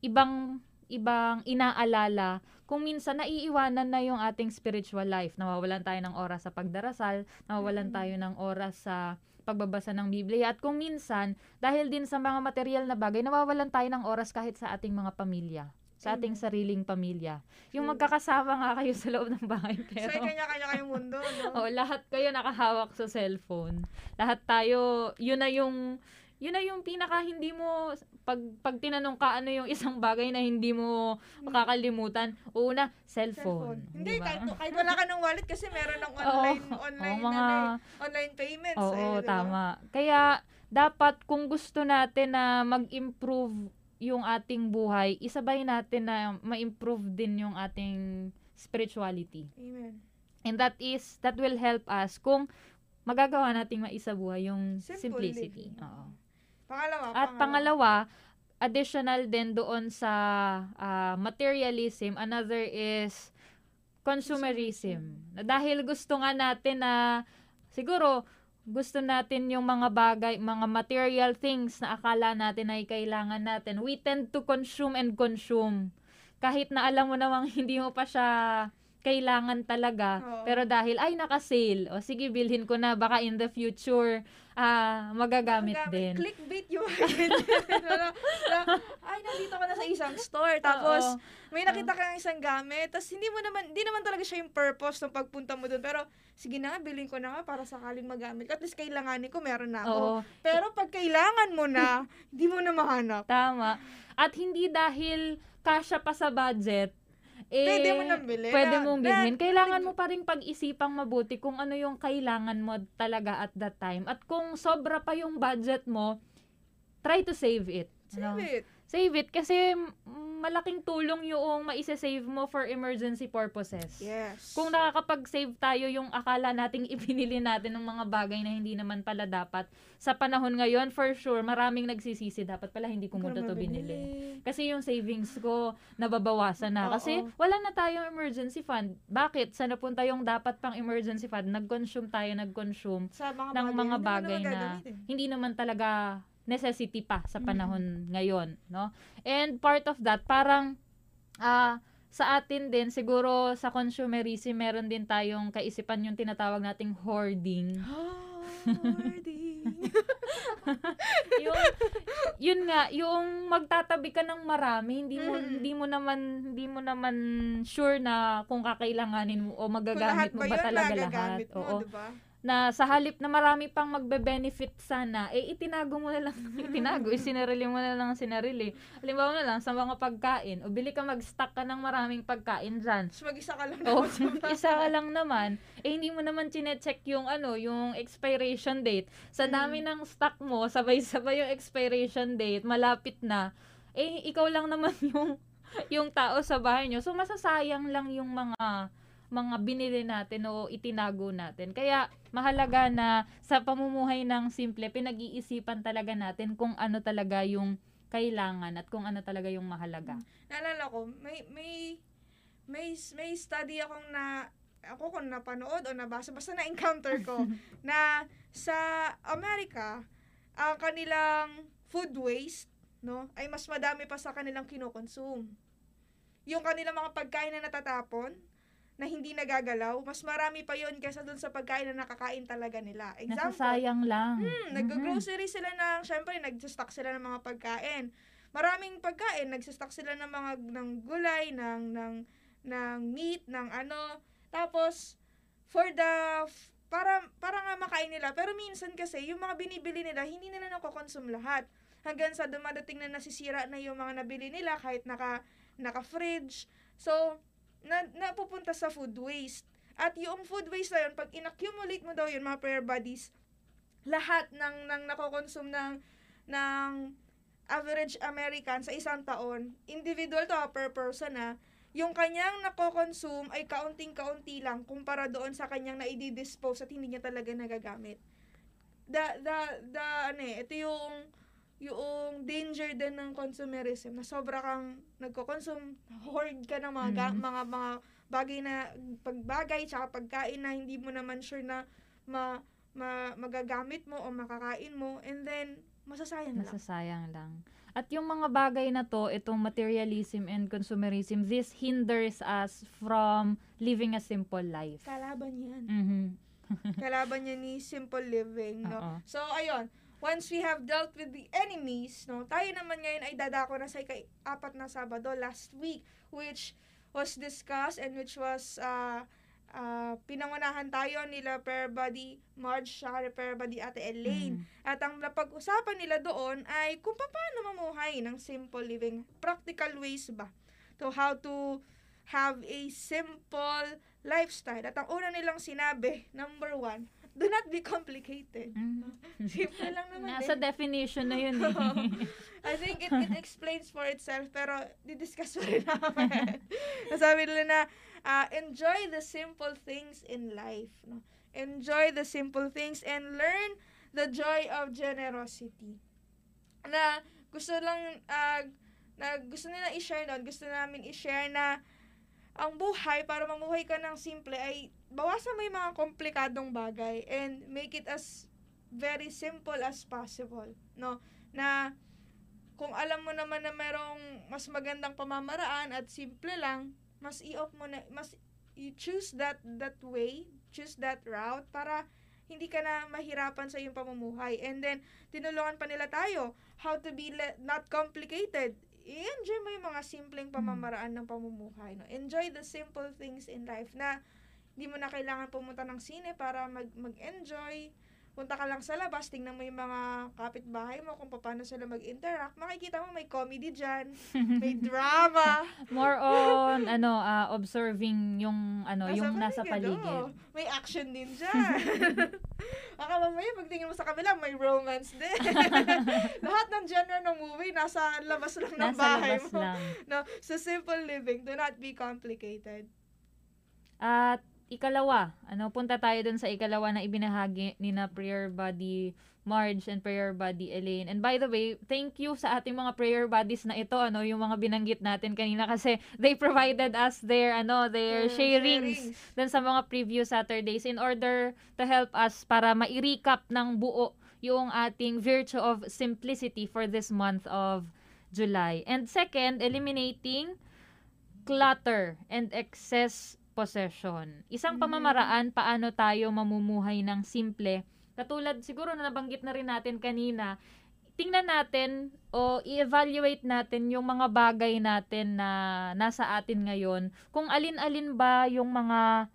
ibang ibang inaalala kung minsan naiiwanan na yung ating spiritual life. Nawawalan tayo ng oras sa pagdarasal, nawawalan Mm. tayo ng oras sa pagbabasa ng Biblia. At kung minsan, dahil din sa mga material na bagay, nawawalan tayo ng oras kahit sa ating mga pamilya sa ating sariling pamilya. Yung magkakasama nga kayo sa loob ng bahay. So, Pero, kanya-kanya kayong mundo, no? oh, lahat kayo nakahawak sa cellphone. Lahat tayo, yun na yung yun na yung pinaka hindi mo pag pag tinanong ka ano yung isang bagay na hindi mo makakalimutan una cellphone, Hindi, di ba? kahit, kahit wala ka ng wallet kasi meron ng Oo. online, Oo, online, mga ano eh, online payments. Oo, eh, di ba? tama. Kaya dapat kung gusto natin na mag-improve yung ating buhay, isabay natin na ma-improve din yung ating spirituality. Amen. And that is that will help us kung magagawa nating maisabuhay yung Simple simplicity. living. Oo. Pangalawa, At pangalawa, additional din doon sa ah, materialism, another is consumerism. Na Dahil gusto nga natin na siguro gusto natin yung mga bagay, mga material things na akala natin ay kailangan natin. We tend to consume and consume. Kahit na alam mo namang hindi mo pa siya kailangan talaga. Oo. Pero dahil, ay, naka-sale. O sige, bilhin ko na. Baka in the future, ah magagamit din. Clickbait yung na, na, ay, nandito ka na sa isang store. Tapos, Oo. may nakita kang isang gamit. Tapos, hindi mo naman, hindi naman talaga siya yung purpose ng pagpunta mo doon. Pero, sige na bilhin ko na nga para sakaling magamit. At least, kailanganin ko, meron na ako. Oo. Pero, pag kailangan mo na, hindi mo na mahanap. Tama. At hindi dahil kasya pa sa budget, eh, Pwede mo nang bilhin. Pwede mong bilhin. Kailangan mo pa rin pag-isipang mabuti kung ano yung kailangan mo talaga at that time. At kung sobra pa yung budget mo, try to save it. Save ano? it. Save it kasi malaking tulong yung maisa-save mo for emergency purposes. Yes. Kung nakakapag-save tayo yung akala nating ipinili natin ng mga bagay na hindi naman pala dapat, sa panahon ngayon, for sure, maraming nagsisisi. Dapat pala hindi ko muna to binili. Kasi yung savings ko, nababawasan na. Oo. Kasi wala na tayong emergency fund. Bakit? Sa napunta yung dapat pang emergency fund, nag-consume tayo, nag-consume Sa mga ng bagay, mga bagay na gagamitin. hindi naman talaga necessity pa sa Mm. panahon ngayon, no? And part of that, parang ah sa atin din, siguro sa consumerism, meron din tayong kaisipan yung tinatawag nating hoarding. Hoarding. yung yun nga, yung magtatabi ka ng marami, hindi mo Mm. hindi mo naman hindi mo naman sure na kung kakailanganin mo o magagamit mo ba ba talaga lahat. mo, Oo. diba? Na sa halip na marami pang magbe-benefit sana, eh itinago mo na lang, itinago, isinarili mo na lang ang sinarili. Halimbawa na lang sa mga pagkain, o bili ka mag-stock ka ng maraming pagkain dyan. Tapos mag-isa ka lang O, naman sa isa ka lang naman, eh hindi mo naman chine-check yung ano, yung expiration date. Sa dami Mm. ng stock mo, sabay-sabay yung expiration date, malapit na, eh ikaw lang naman yung yung tao sa bahay nyo. So masasayang lang yung mga mga binili natin o itinago natin. Kaya mahalaga na sa pamumuhay ng simple, pinag-iisipan talaga natin kung ano talaga yung kailangan at kung ano talaga yung mahalaga. Naalala ko, may, may, may, may study akong na, ako kung napanood o nabasa, basta na-encounter ko, na sa Amerika, ang kanilang food waste, no, ay mas madami pa sa kanilang kinokonsume. Yung kanilang mga pagkain na natatapon, na hindi nagagalaw, mas marami pa yon kaysa dun sa pagkain na nakakain talaga nila. Example, Nasasayang lang. Hmm, nag-grocery sila ng, syempre, nag-stock sila ng mga pagkain. Maraming pagkain, nag-stock sila ng mga ng gulay, ng ng ng meat, ng ano. Tapos for the para para nga makain nila. Pero minsan kasi yung mga binibili nila, hindi nila nakokonsume lahat. Hanggang sa dumadating na nasisira na yung mga nabili nila kahit naka naka-fridge. So, na, napupunta sa food waste. At yung food waste na yun, pag inaccumulate mo daw yun, mga prayer buddies, lahat ng, ng nakokonsume ng, ng average American sa isang taon, individual to ha, per person na, yung kanyang nakokonsume ay kaunting-kaunti lang kumpara doon sa kanyang na-dispose at hindi niya talaga nagagamit. The, the, the, ano eh, ito yung, yung danger din ng consumerism na sobra kang nagko-consume, hoard ka ng mga, ga- Mhm. mga, mga bagay na, pagbagay, tsaka pagkain na hindi mo naman sure na ma, ma, magagamit mo o makakain mo, and then, masasayang lang. Nasasayang lang. At yung mga bagay na to, itong materialism and consumerism, this hinders us from living a simple life. Kalaban yan. Mhm. Kalaban niya ni simple living, no? Oo. So, ayun. Once we have dealt with the enemies, no, tayo naman ngayon ay dadako na sa ika-apat na Sabado last week, which was discussed and which was uh, uh, pinangunahan tayo nila Prayer Buddy Marge at Prayer Buddy Ate Elaine. Mhm. At ang napag-usapan nila doon ay kung paano mamuhay ng simple living. Practical ways ba? To how to have a simple lifestyle. At ang una nilang sinabi, number one, do not be complicated. Mhm. Simple lang naman Nasa din. definition na yun eh. I think it, it explains for itself, pero didiscuss pa rin namin. Sabi nila na, uh, enjoy the simple things in life. No? Enjoy the simple things and learn the joy of generosity. Na gusto lang, uh, na gusto nila i-share doon, gusto namin i-share na ang buhay, para mamuhay ka ng simple, ay bawasan mo yung mga komplikadong bagay and make it as very simple as possible. No? Na kung alam mo naman na merong mas magandang pamamaraan at simple lang, mas i-off mo na, mas you choose that that way, choose that route para hindi ka na mahirapan sa iyong pamumuhay. And then, tinulungan pa nila tayo how to be le- not complicated. I-enjoy mo yung mga simpleng pamamaraan ng pamumuhay. No? Enjoy the simple things in life na hindi mo na kailangan pumunta ng sine para mag- mag-enjoy. Punta ka lang sa labas, tingnan mo yung mga kapitbahay mo kung paano sila mag-interact. Makikita mo may comedy dyan, may drama. More on ano ah, observing yung ano yung nasa paligid. May action din dyan. Baka mamaya pagtingin mo sa kabila, may romance din. Lahat ng genre ng movie, nasa labas lang ng Nasa bahay mo. lang. No, so simple living, do not be complicated. At ikalawa, ano punta tayo dun sa ikalawa na ibinahagi ni na prayer buddy Marge and prayer buddy Elaine. And by the way, thank you sa ating mga prayer buddies na ito, ano, yung mga binanggit natin kanina kasi they provided us their ano, their Uh, sharings dun sa mga previous Saturdays in order to help us para ma-recap ng buo yung ating virtue of simplicity for this month of July. And second, eliminating clutter and excess possession. Isang Mm. pamamaraan paano tayo mamumuhay ng simple katulad siguro na nabanggit na rin natin kanina, tingnan natin o i-evaluate natin yung mga bagay natin na nasa atin ngayon, kung alin-alin ba yung mga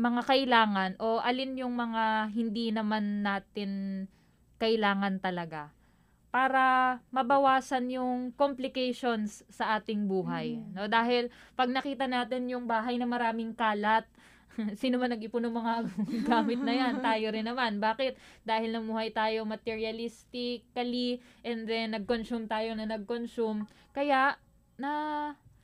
mga kailangan o alin yung mga hindi naman natin kailangan talaga para mabawasan yung complications sa ating buhay no? Dahil pag nakita natin yung bahay na maraming kalat sino man nag-ipon ng mga gamit na yan? Tayo rin naman. Bakit? Dahil namuhay tayo materialistically and then nag-consume tayo na nag-consume. Kaya na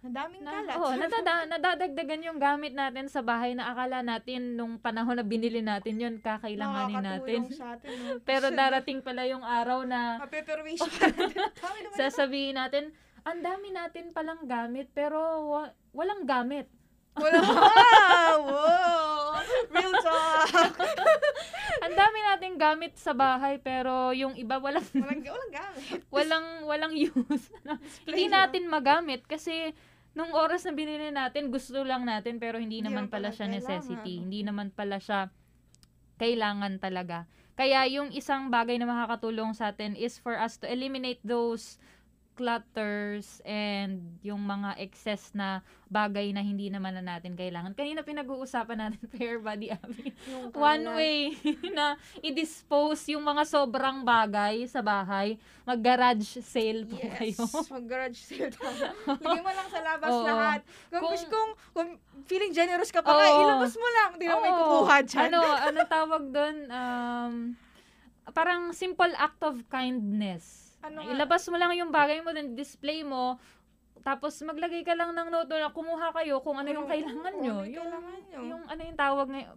Ang daming na, kalat. oh, nadada, nadadagdagan yung gamit natin sa bahay na akala natin nung panahon na binili natin yun, kakailanganin natin. Sa atin. no? Pero darating pala yung araw na Mapeperwisyo ka natin. Sasabihin natin, ang dami natin palang gamit, pero wa- walang gamit. Wala. Wow! wow. Real talk. Ang dami nating gamit sa bahay, pero yung iba walang Walang, walang gamit. walang walang use. Hindi natin magamit kasi nung oras na binili natin, gusto lang natin pero hindi Hindi naman naman pala pala siya necessity. kailangan. Hindi naman pala siya kailangan talaga. Kaya yung isang bagay na makakatulong sa atin is for us to eliminate those clutters and yung mga excess na bagay na hindi naman na natin kailangan. Kanina pinag-uusapan natin fair body Abby. One way na i-dispose yung mga sobrang bagay sa bahay, mag-garage sale po Yes. kayo. Mag-garage sale. Lagyan mo lang sa labas Oo. lahat. Kung, Kung- kung, kung feeling generous ka pa Oo. ilabas mo lang. Hindi na may kukuha dyan. Ano, ano tawag doon? Um, parang simple act of kindness. Ano nga? Ilabas mo lang yung bagay mo, then display mo, tapos maglagay ka lang ng note na kumuha kayo kung ano yung kailangan ano nyo. yung Yung, kailangan nyo. yung ano yung tawag ngayon,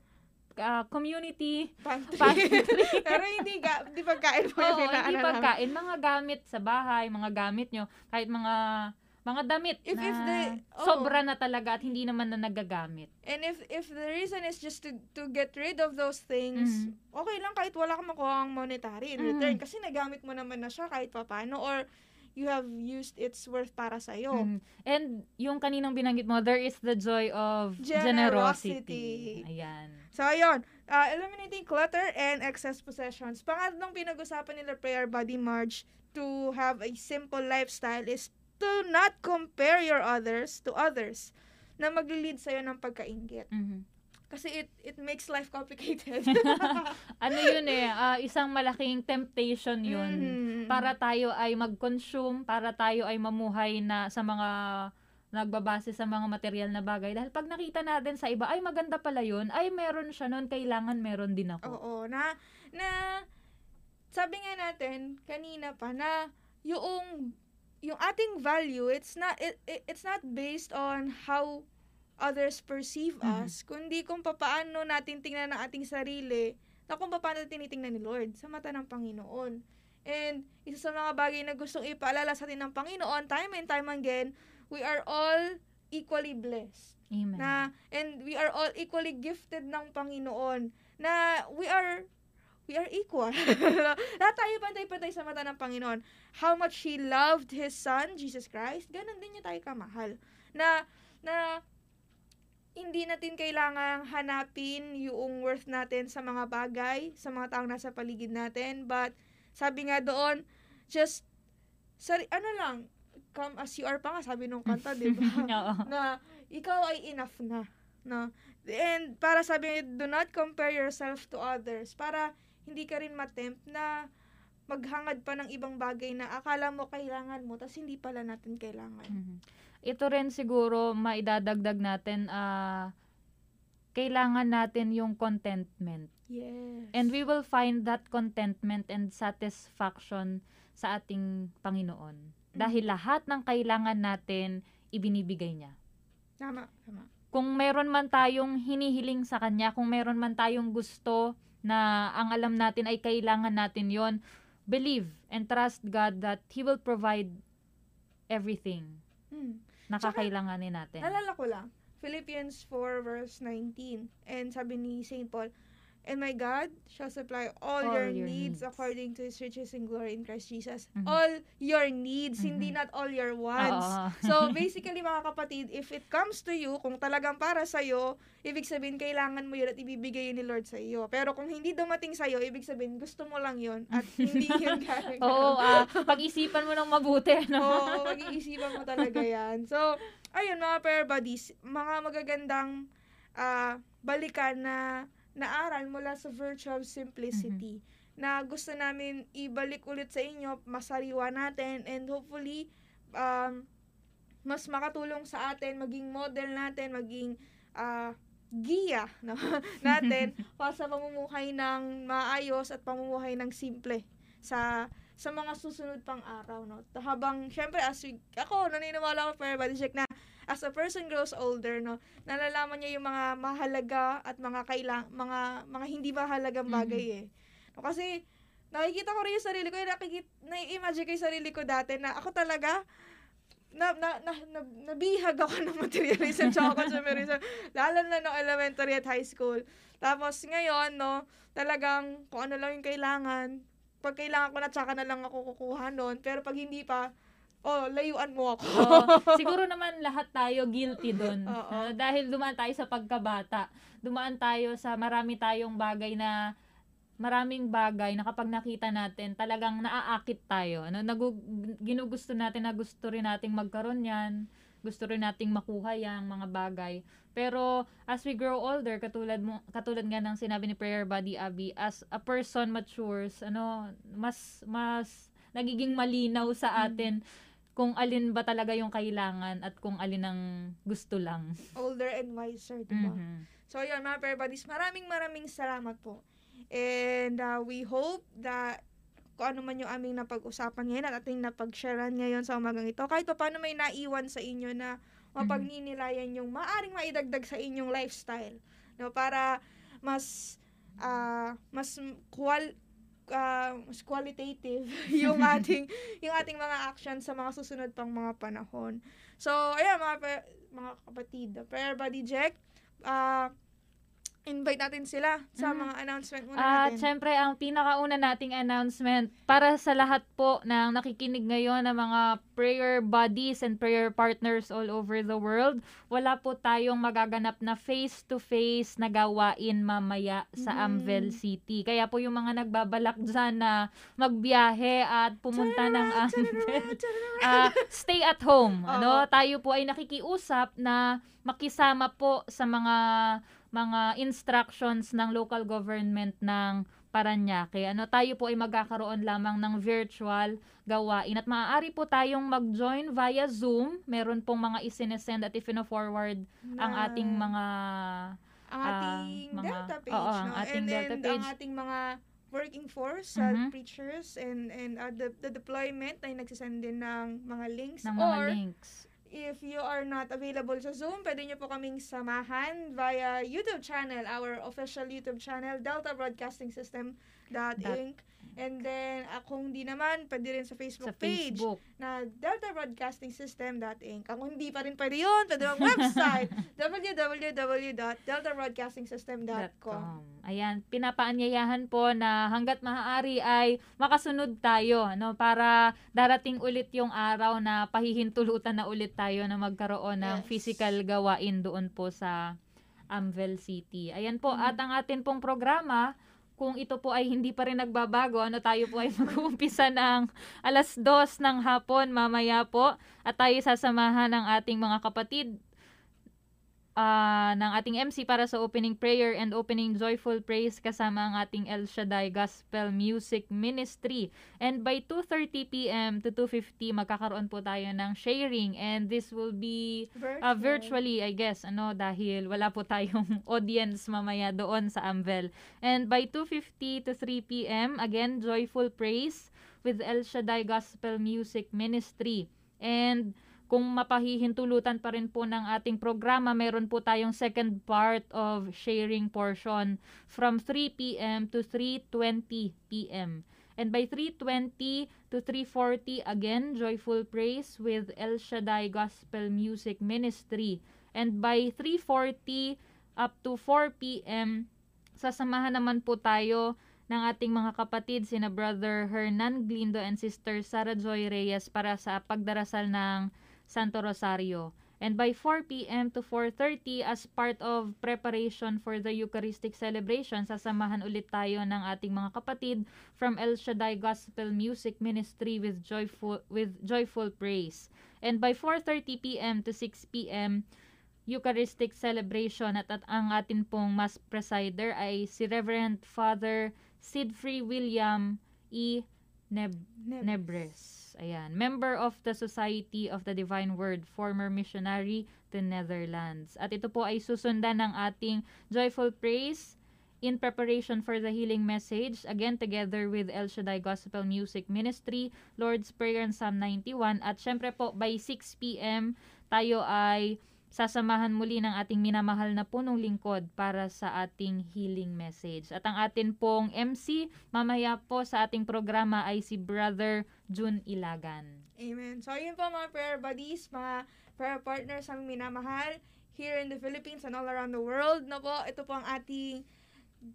ah, community Pantry. pantry. Pero hindi, ga, hindi pagkain mo Oo, yung hindi pagkain. Mga gamit sa bahay, mga gamit nyo, kahit mga mga damit If- na if the- oo. sobra na talaga at hindi naman na nagagamit. And if if the reason is just to to get rid of those things, Mhm. okay lang kahit wala kang makuha ang monetary in Mhm. return kasi nagamit mo naman na siya kahit papano or you have used its worth para sa iyo. Mm. And yung kaninang binanggit mo, there is the joy of Generosity. generosity. Ayan. So ayun, uh, eliminating clutter and excess possessions. Pangatlong pinag-usapan nila Prayer Body March to have a simple lifestyle is to not compare your others to others na magli-lead sa'yo ng pagkaingit. Mhm. Kasi it it makes life complicated. Ano yun eh, ah, isang malaking temptation yun. Mhm. Para tayo ay mag-consume, para tayo ay mamuhay na sa mga nagbabase sa mga material na bagay. Dahil pag nakita natin sa iba, ay maganda pala yun, ay meron siya nun, kailangan meron din ako. Oo, na na sabi nga natin kanina pa na yung yung ating value it's not it, it- it's not based on how others perceive Mhm. us kundi kung papaano natin tingnan ang ating sarili na kung paano tinitingnan ni Lord sa mata ng Panginoon. And isa sa mga bagay na gustong ipaalala sa atin ng Panginoon time and time again, we are all equally blessed Amen. na and we are all equally gifted ng Panginoon na we are we are equal. Lahat tayo pantay-pantay sa mata ng Panginoon. How much He loved His Son, Jesus Christ, ganun din niya tayo kamahal. Na, na, hindi natin kailangang hanapin yung worth natin sa mga bagay, sa mga taong nasa paligid natin. But, sabi nga doon, just, sari, ano lang, come as you are pa nga, sabi nung kanta, di ba? Na ikaw ay enough na. No? And para sabi, do not compare yourself to others. Para hindi ka rin matempt na maghangad pa ng ibang bagay na akala mo kailangan mo, tapos hindi pala natin kailangan. Mhm. Ito rin siguro maidadagdag natin, ah, kailangan natin yung contentment. Yes. And we will find that contentment and satisfaction sa ating Panginoon. Dahil lahat ng kailangan natin, ibinibigay niya. Tama, tama. Kung meron man tayong hinihiling sa Kanya, kung meron man tayong gusto na ang alam natin ay kailangan natin yon believe and trust God that He will provide everything Hmm. na kakailanganin natin. Nalala ko lang, Philippians 4 verse 19. And sabi ni St. Paul, And my God shall supply all, All your, your needs, needs. according to His riches and glory in Christ Jesus. Mhm. All your needs, hindi Mhm. not all your wants. Oo. So, basically, mga kapatid, if it comes to you, kung talagang para sa'yo, ibig sabihin, kailangan mo yun at ibibigay yun ni Lord sa iyo. Pero kung hindi dumating sa'yo, ibig sabihin, gusto mo lang yun at hindi yun galing. Oo, ah, pag-isipan mo ng mabuti, no? Oo, mag-iisipan mo talaga yan. So, ayun, mga pair buddies, mga magagandang ah, balikan na naaral mula sa virtue of simplicity na gusto namin ibalik ulit sa inyo, masariwa natin, and hopefully, um, mas makatulong sa atin, maging model natin, maging ah, giya no? natin para sa pamumuhay ng maayos at pamumuhay ng simple sa sa mga susunod pang araw no habang syempre as we, ako naniniwala ako for everybody check na as a person grows older no nalalaman niya yung mga mahalaga at mga kailang mga mga hindi mahalagang bagay eh. No, kasi nakikita ko rin yung sarili ko yung nakikita na-imagine ko yung sarili ko dati na ako talaga na, na, na, na, nabihag ako ng materialism tsaka consumerism lalo na no elementary at high school. Tapos ngayon no talagang kung ano lang yung kailangan pag kailangan ko na tsaka na lang ako kukuha nun. Pero pag hindi pa oh layuan mo ako Oo. siguro naman lahat tayo guilty doon. Oo. dahil dumaan tayo sa pagkabata. Dumaan tayo sa marami tayong bagay na maraming bagay na kapag nakita natin, talagang naaakit tayo. Ano, nagu, ginugusto natin na gusto rin nating magkaroon yan. Gusto rin nating makuha yang mga bagay. Pero as we grow older, katulad mo katulad nga ng sinabi ni Prayer Buddy Abby, as a person matures, ano, mas mas nagiging malinaw sa atin kung alin ba talaga yung kailangan at kung alin ang gusto lang. older and wiser diba Mhm. So, yun, mga pair buddies, maraming maraming salamat po. And uh, we hope that kung ano man yung aming napag-usapan ngayon at ating napag-sharean ngayon sa umagang ito, kahit pa paano may naiwan sa inyo na mapagninilayan yung maaring maidagdag sa inyong lifestyle. No, para mas ah, mas qual mas qualitative yung ating yung ating mga actions sa mga susunod pang mga panahon. So, ayan mga mga kapatid, Prayer Buddy Jack, ah invite natin sila sa Mm. mga announcement muna At natin. syempre, ang pinakauna nating announcement para sa lahat po ng nakikinig ngayon ng mga prayer buddies and prayer partners all over the world, wala po tayong magaganap na face-to-face na gawain mamaya sa Mhm. Amvel City. Kaya po yung mga nagbabalak dyan na magbiyahe at pumunta ng Amvel, ah, stay at home. Ano, tayo po ay nakikiusap na makisama po sa mga mga instructions ng local government ng Paranaque. Ano, tayo po ay magkakaroon lamang ng virtual gawain at maaari po tayong mag-join via Zoom. Meron pong mga isinesend at ifino-forward ang ating mga ang ah, ating mga- Delta page, oo, ang no? ating and Delta ang page. ating mga working force, uh, Mhm. preachers, and and uh, the, the deployment ay nagsasend din ng mga links. ng mga Or, links. If you are not available sa Zoom, pwede nyo po kaming samahan via YouTube channel, our official YouTube channel, Delta Broadcasting System dot Dot- Inc. And then, kung di naman, pwede rin sa Facebook Sa page Facebook. na Delta Broadcasting System dot Inc. Kung hindi pa rin pwede yun, pwede ang website www.deltabroadcastingsystem.com Com. Ayan, pinapaanyayahan po na hanggat maaari ay makasunod tayo no para darating ulit yung araw na pahihintulutan na ulit tayo na magkaroon ng Yes. physical gawain doon po sa Amvel City. Ayan po, Mhm. at ang atin pong programa kung ito po ay hindi pa rin nagbabago, ano tayo po ay mag-uumpisa ng alas dos ng hapon mamaya po. At tayo sasamahan ng ating mga kapatid ah, ng ating MC para sa opening prayer and opening joyful praise kasama ang ating El Shaddai Gospel Music Ministry. And by 2.30 p.m. to 2.50, magkakaroon po tayo ng sharing and this will be uh, virtually, I guess, ano, dahil wala po tayong audience mamaya doon sa Amvel. And by 2.50 to 3 p.m., again, joyful praise with El Shaddai Gospel Music Ministry. And kung mapahihintulutan pa rin po ng ating programa, meron po tayong second part of sharing portion from 3 p.m. to 3.20 p.m. And by 3.20 to 3.40, again, Joyful Praise with El Shaddai Gospel Music Ministry. And by 3.40 up to 4 p.m., sasamahan naman po tayo ng ating mga kapatid, sina Brother Hernan Glindo and Sister Sarah Joy Reyes para sa pagdarasal ng Santo Rosario. And by 4 p.m. to 4.30 as part of preparation for the Eucharistic celebration, sasamahan ulit tayo ng ating mga kapatid from El Shaddai Gospel Music Ministry with joyful with joyful praise. And by 4:30 p.m. to 6 p.m. Eucharistic celebration at, at ang atin pong mass presider ay si Reverend Father Sidfrey William E. Neb- Nebres. Nebres. Ayan. Member of the Society of the Divine Word, former missionary to Netherlands. At ito po ay susundan ng ating joyful praise in preparation for the healing message. Again, together with El Shaddai Gospel Music Ministry, Lord's Prayer and Psalm 91. At syempre po, by 6 p.m., tayo ay sasamahan muli ng ating minamahal na punong lingkod para sa ating healing message. At ang atin pong MC, mamaya po sa ating programa ay si Brother June Ilagan. Amen. So, yun po mga prayer buddies, mga prayer partners ang minamahal here in the Philippines and all around the world. No po, ito po ang ating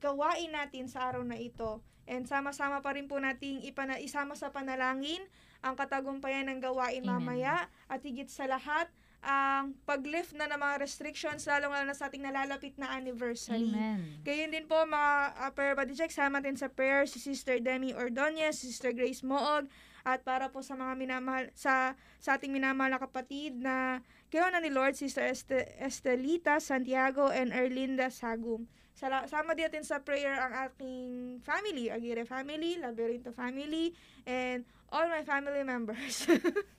gawain natin sa araw na ito. And sama-sama pa rin po nating ipana isama sa panalangin ang katagumpayan ng gawain Amen. mamaya at higit sa lahat ang pag-lift na ng mga restrictions lalo na sa ating nalalapit na anniversary. Amen. Gayon din po mga uh, prayer body check, sama din sa prayer si Sister Demi Ordonez, si Sister Grace Moog, at para po sa mga minamahal, sa, sa ating minamahal na kapatid na kinuha ni Lord, Sister Este, Estelita Santiago and Erlinda Sagum. Sala, sama din natin sa prayer ang aking family, Aguirre family, Laberinto family, and all my family members.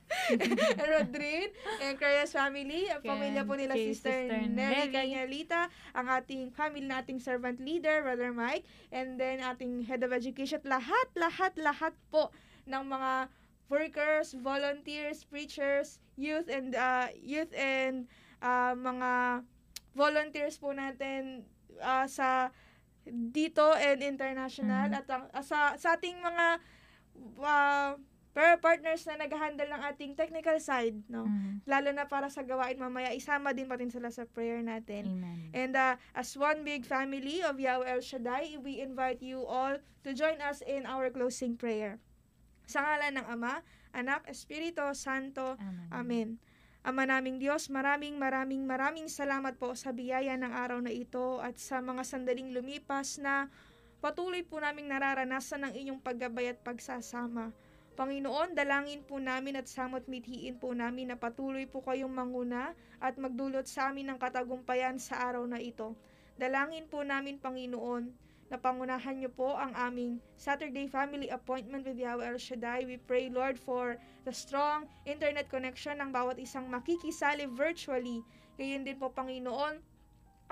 Rodrin and Creyas family, ang pamilya po nila kay Sister, Sister Nelly. Cañalita, ang ating family nating servant leader, Brother Mike, and then ating head of education, at lahat, lahat, lahat po ng mga workers, volunteers, preachers, youth and uh, youth and uh, mga volunteers po natin uh, sa dito and international Mhm. at ang, uh, sa sa ating mga uh, prayer partners na nag-handle ng ating technical side, no? Mm. Lalo na para sa gawain mamaya, isama din pa rin sila sa prayer natin. Amen. And uh, as one big family of Yahweh El Shaddai, we invite you all to join us in our closing prayer. Sa ngalan ng Ama, Anak, Espiritu Santo, Amen. Amen. Ama naming Diyos, maraming maraming maraming salamat po sa biyaya ng araw na ito at sa mga sandaling lumipas na patuloy po naming nararanasan ng inyong paggabay at pagsasama. Panginoon, dalangin po namin at samot mithiin po namin na patuloy po kayong manguna at magdulot sa amin ng katagumpayan sa araw na ito. Dalangin po namin, Panginoon, na pangunahan niyo po ang aming Saturday family appointment with Yahweh El Shaddai. We pray, Lord, for the strong internet connection ng bawat isang makikisali virtually. Gayon din po, Panginoon,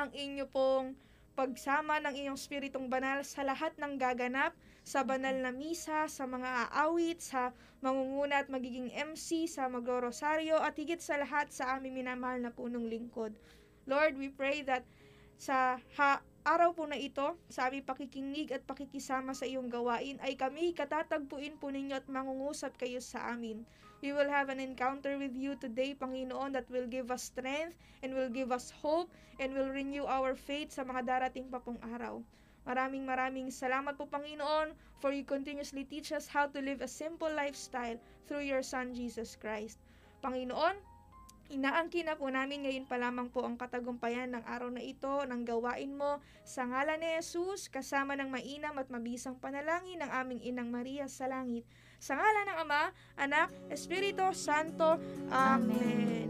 ang inyo pong pagsama ng iyong spiritong banal sa lahat ng gaganap sa banal na misa, sa mga aawit, sa mangunguna at magiging MC, sa magro-rosaryo, at higit sa lahat sa aming minamahal na punong lingkod. Lord, we pray that sa ha- araw po na ito, sa aming pakikinig at pakikisama sa iyong gawain, ay kami katatagpuin po ninyo at mangungusap kayo sa amin. We will have an encounter with you today, Panginoon, that will give us strength and will give us hope and will renew our faith sa mga darating pa pong araw. Maraming maraming salamat po, Panginoon, for you continuously teach us how to live a simple lifestyle through your Son, Jesus Christ. Panginoon, Inaangkin na po namin ngayon pa lamang po ang katagumpayan ng araw na ito, ng gawain mo, sa ngalan ni Jesus, kasama ng mainam at mabisang panalangin ng aming Inang Maria sa langit. Sa ngalan ng Ama, Anak, Espiritu Santo. Amen.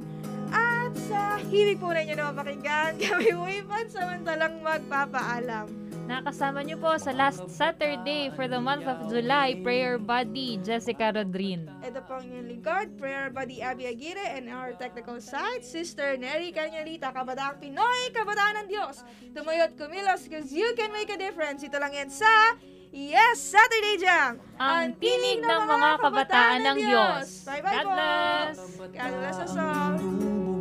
At sa hibig po ninyo na mapakinggan, kami po pansamantalang magpapaalam. Nakasama niyo po sa last Saturday for the month of July, prayer buddy, Jessica Rodrin. Ito po ang inyong lingkod, Prayer Buddy Abby Aguirre, and our technical side, Sister Neri Canyalita, Kabataang Pinoy, Kabataan ng Diyos. Tumayot kumilos because you can make a difference. Ito lang yan sa Yes Saturday Jam! Ang tinig ng mga kabataan ng Diyos. Bye-bye God po! bless! God bless us all!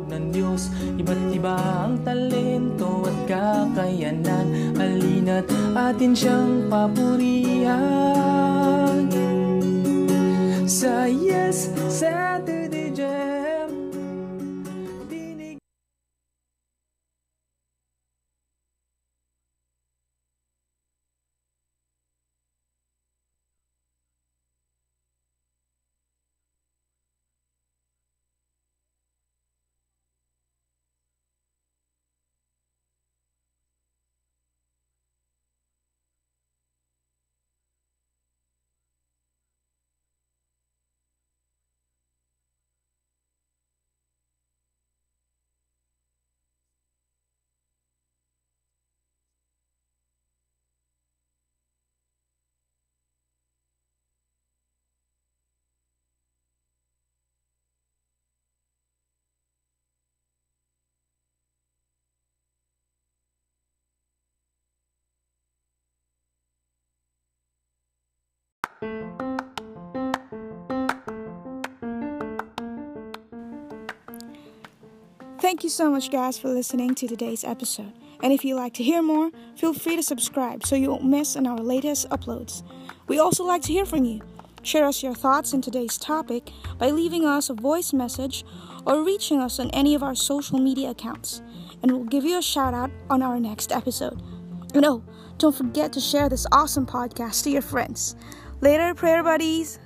Ng Diyos Iba't iba ang talento at kakayanan Halina't atin siyang papurihan Sa Yes Saturday Thank you so much, guys, for listening to today's episode. And if you'd like to hear more, feel free to subscribe so you won't miss on our latest uploads. We also like to hear from you. Share us your thoughts on today's topic by leaving us a voice message or reaching us on any of our social media accounts, and we'll give you a shout out on our next episode. And oh, don't forget to share this awesome podcast to your friends. Later, prayer buddies.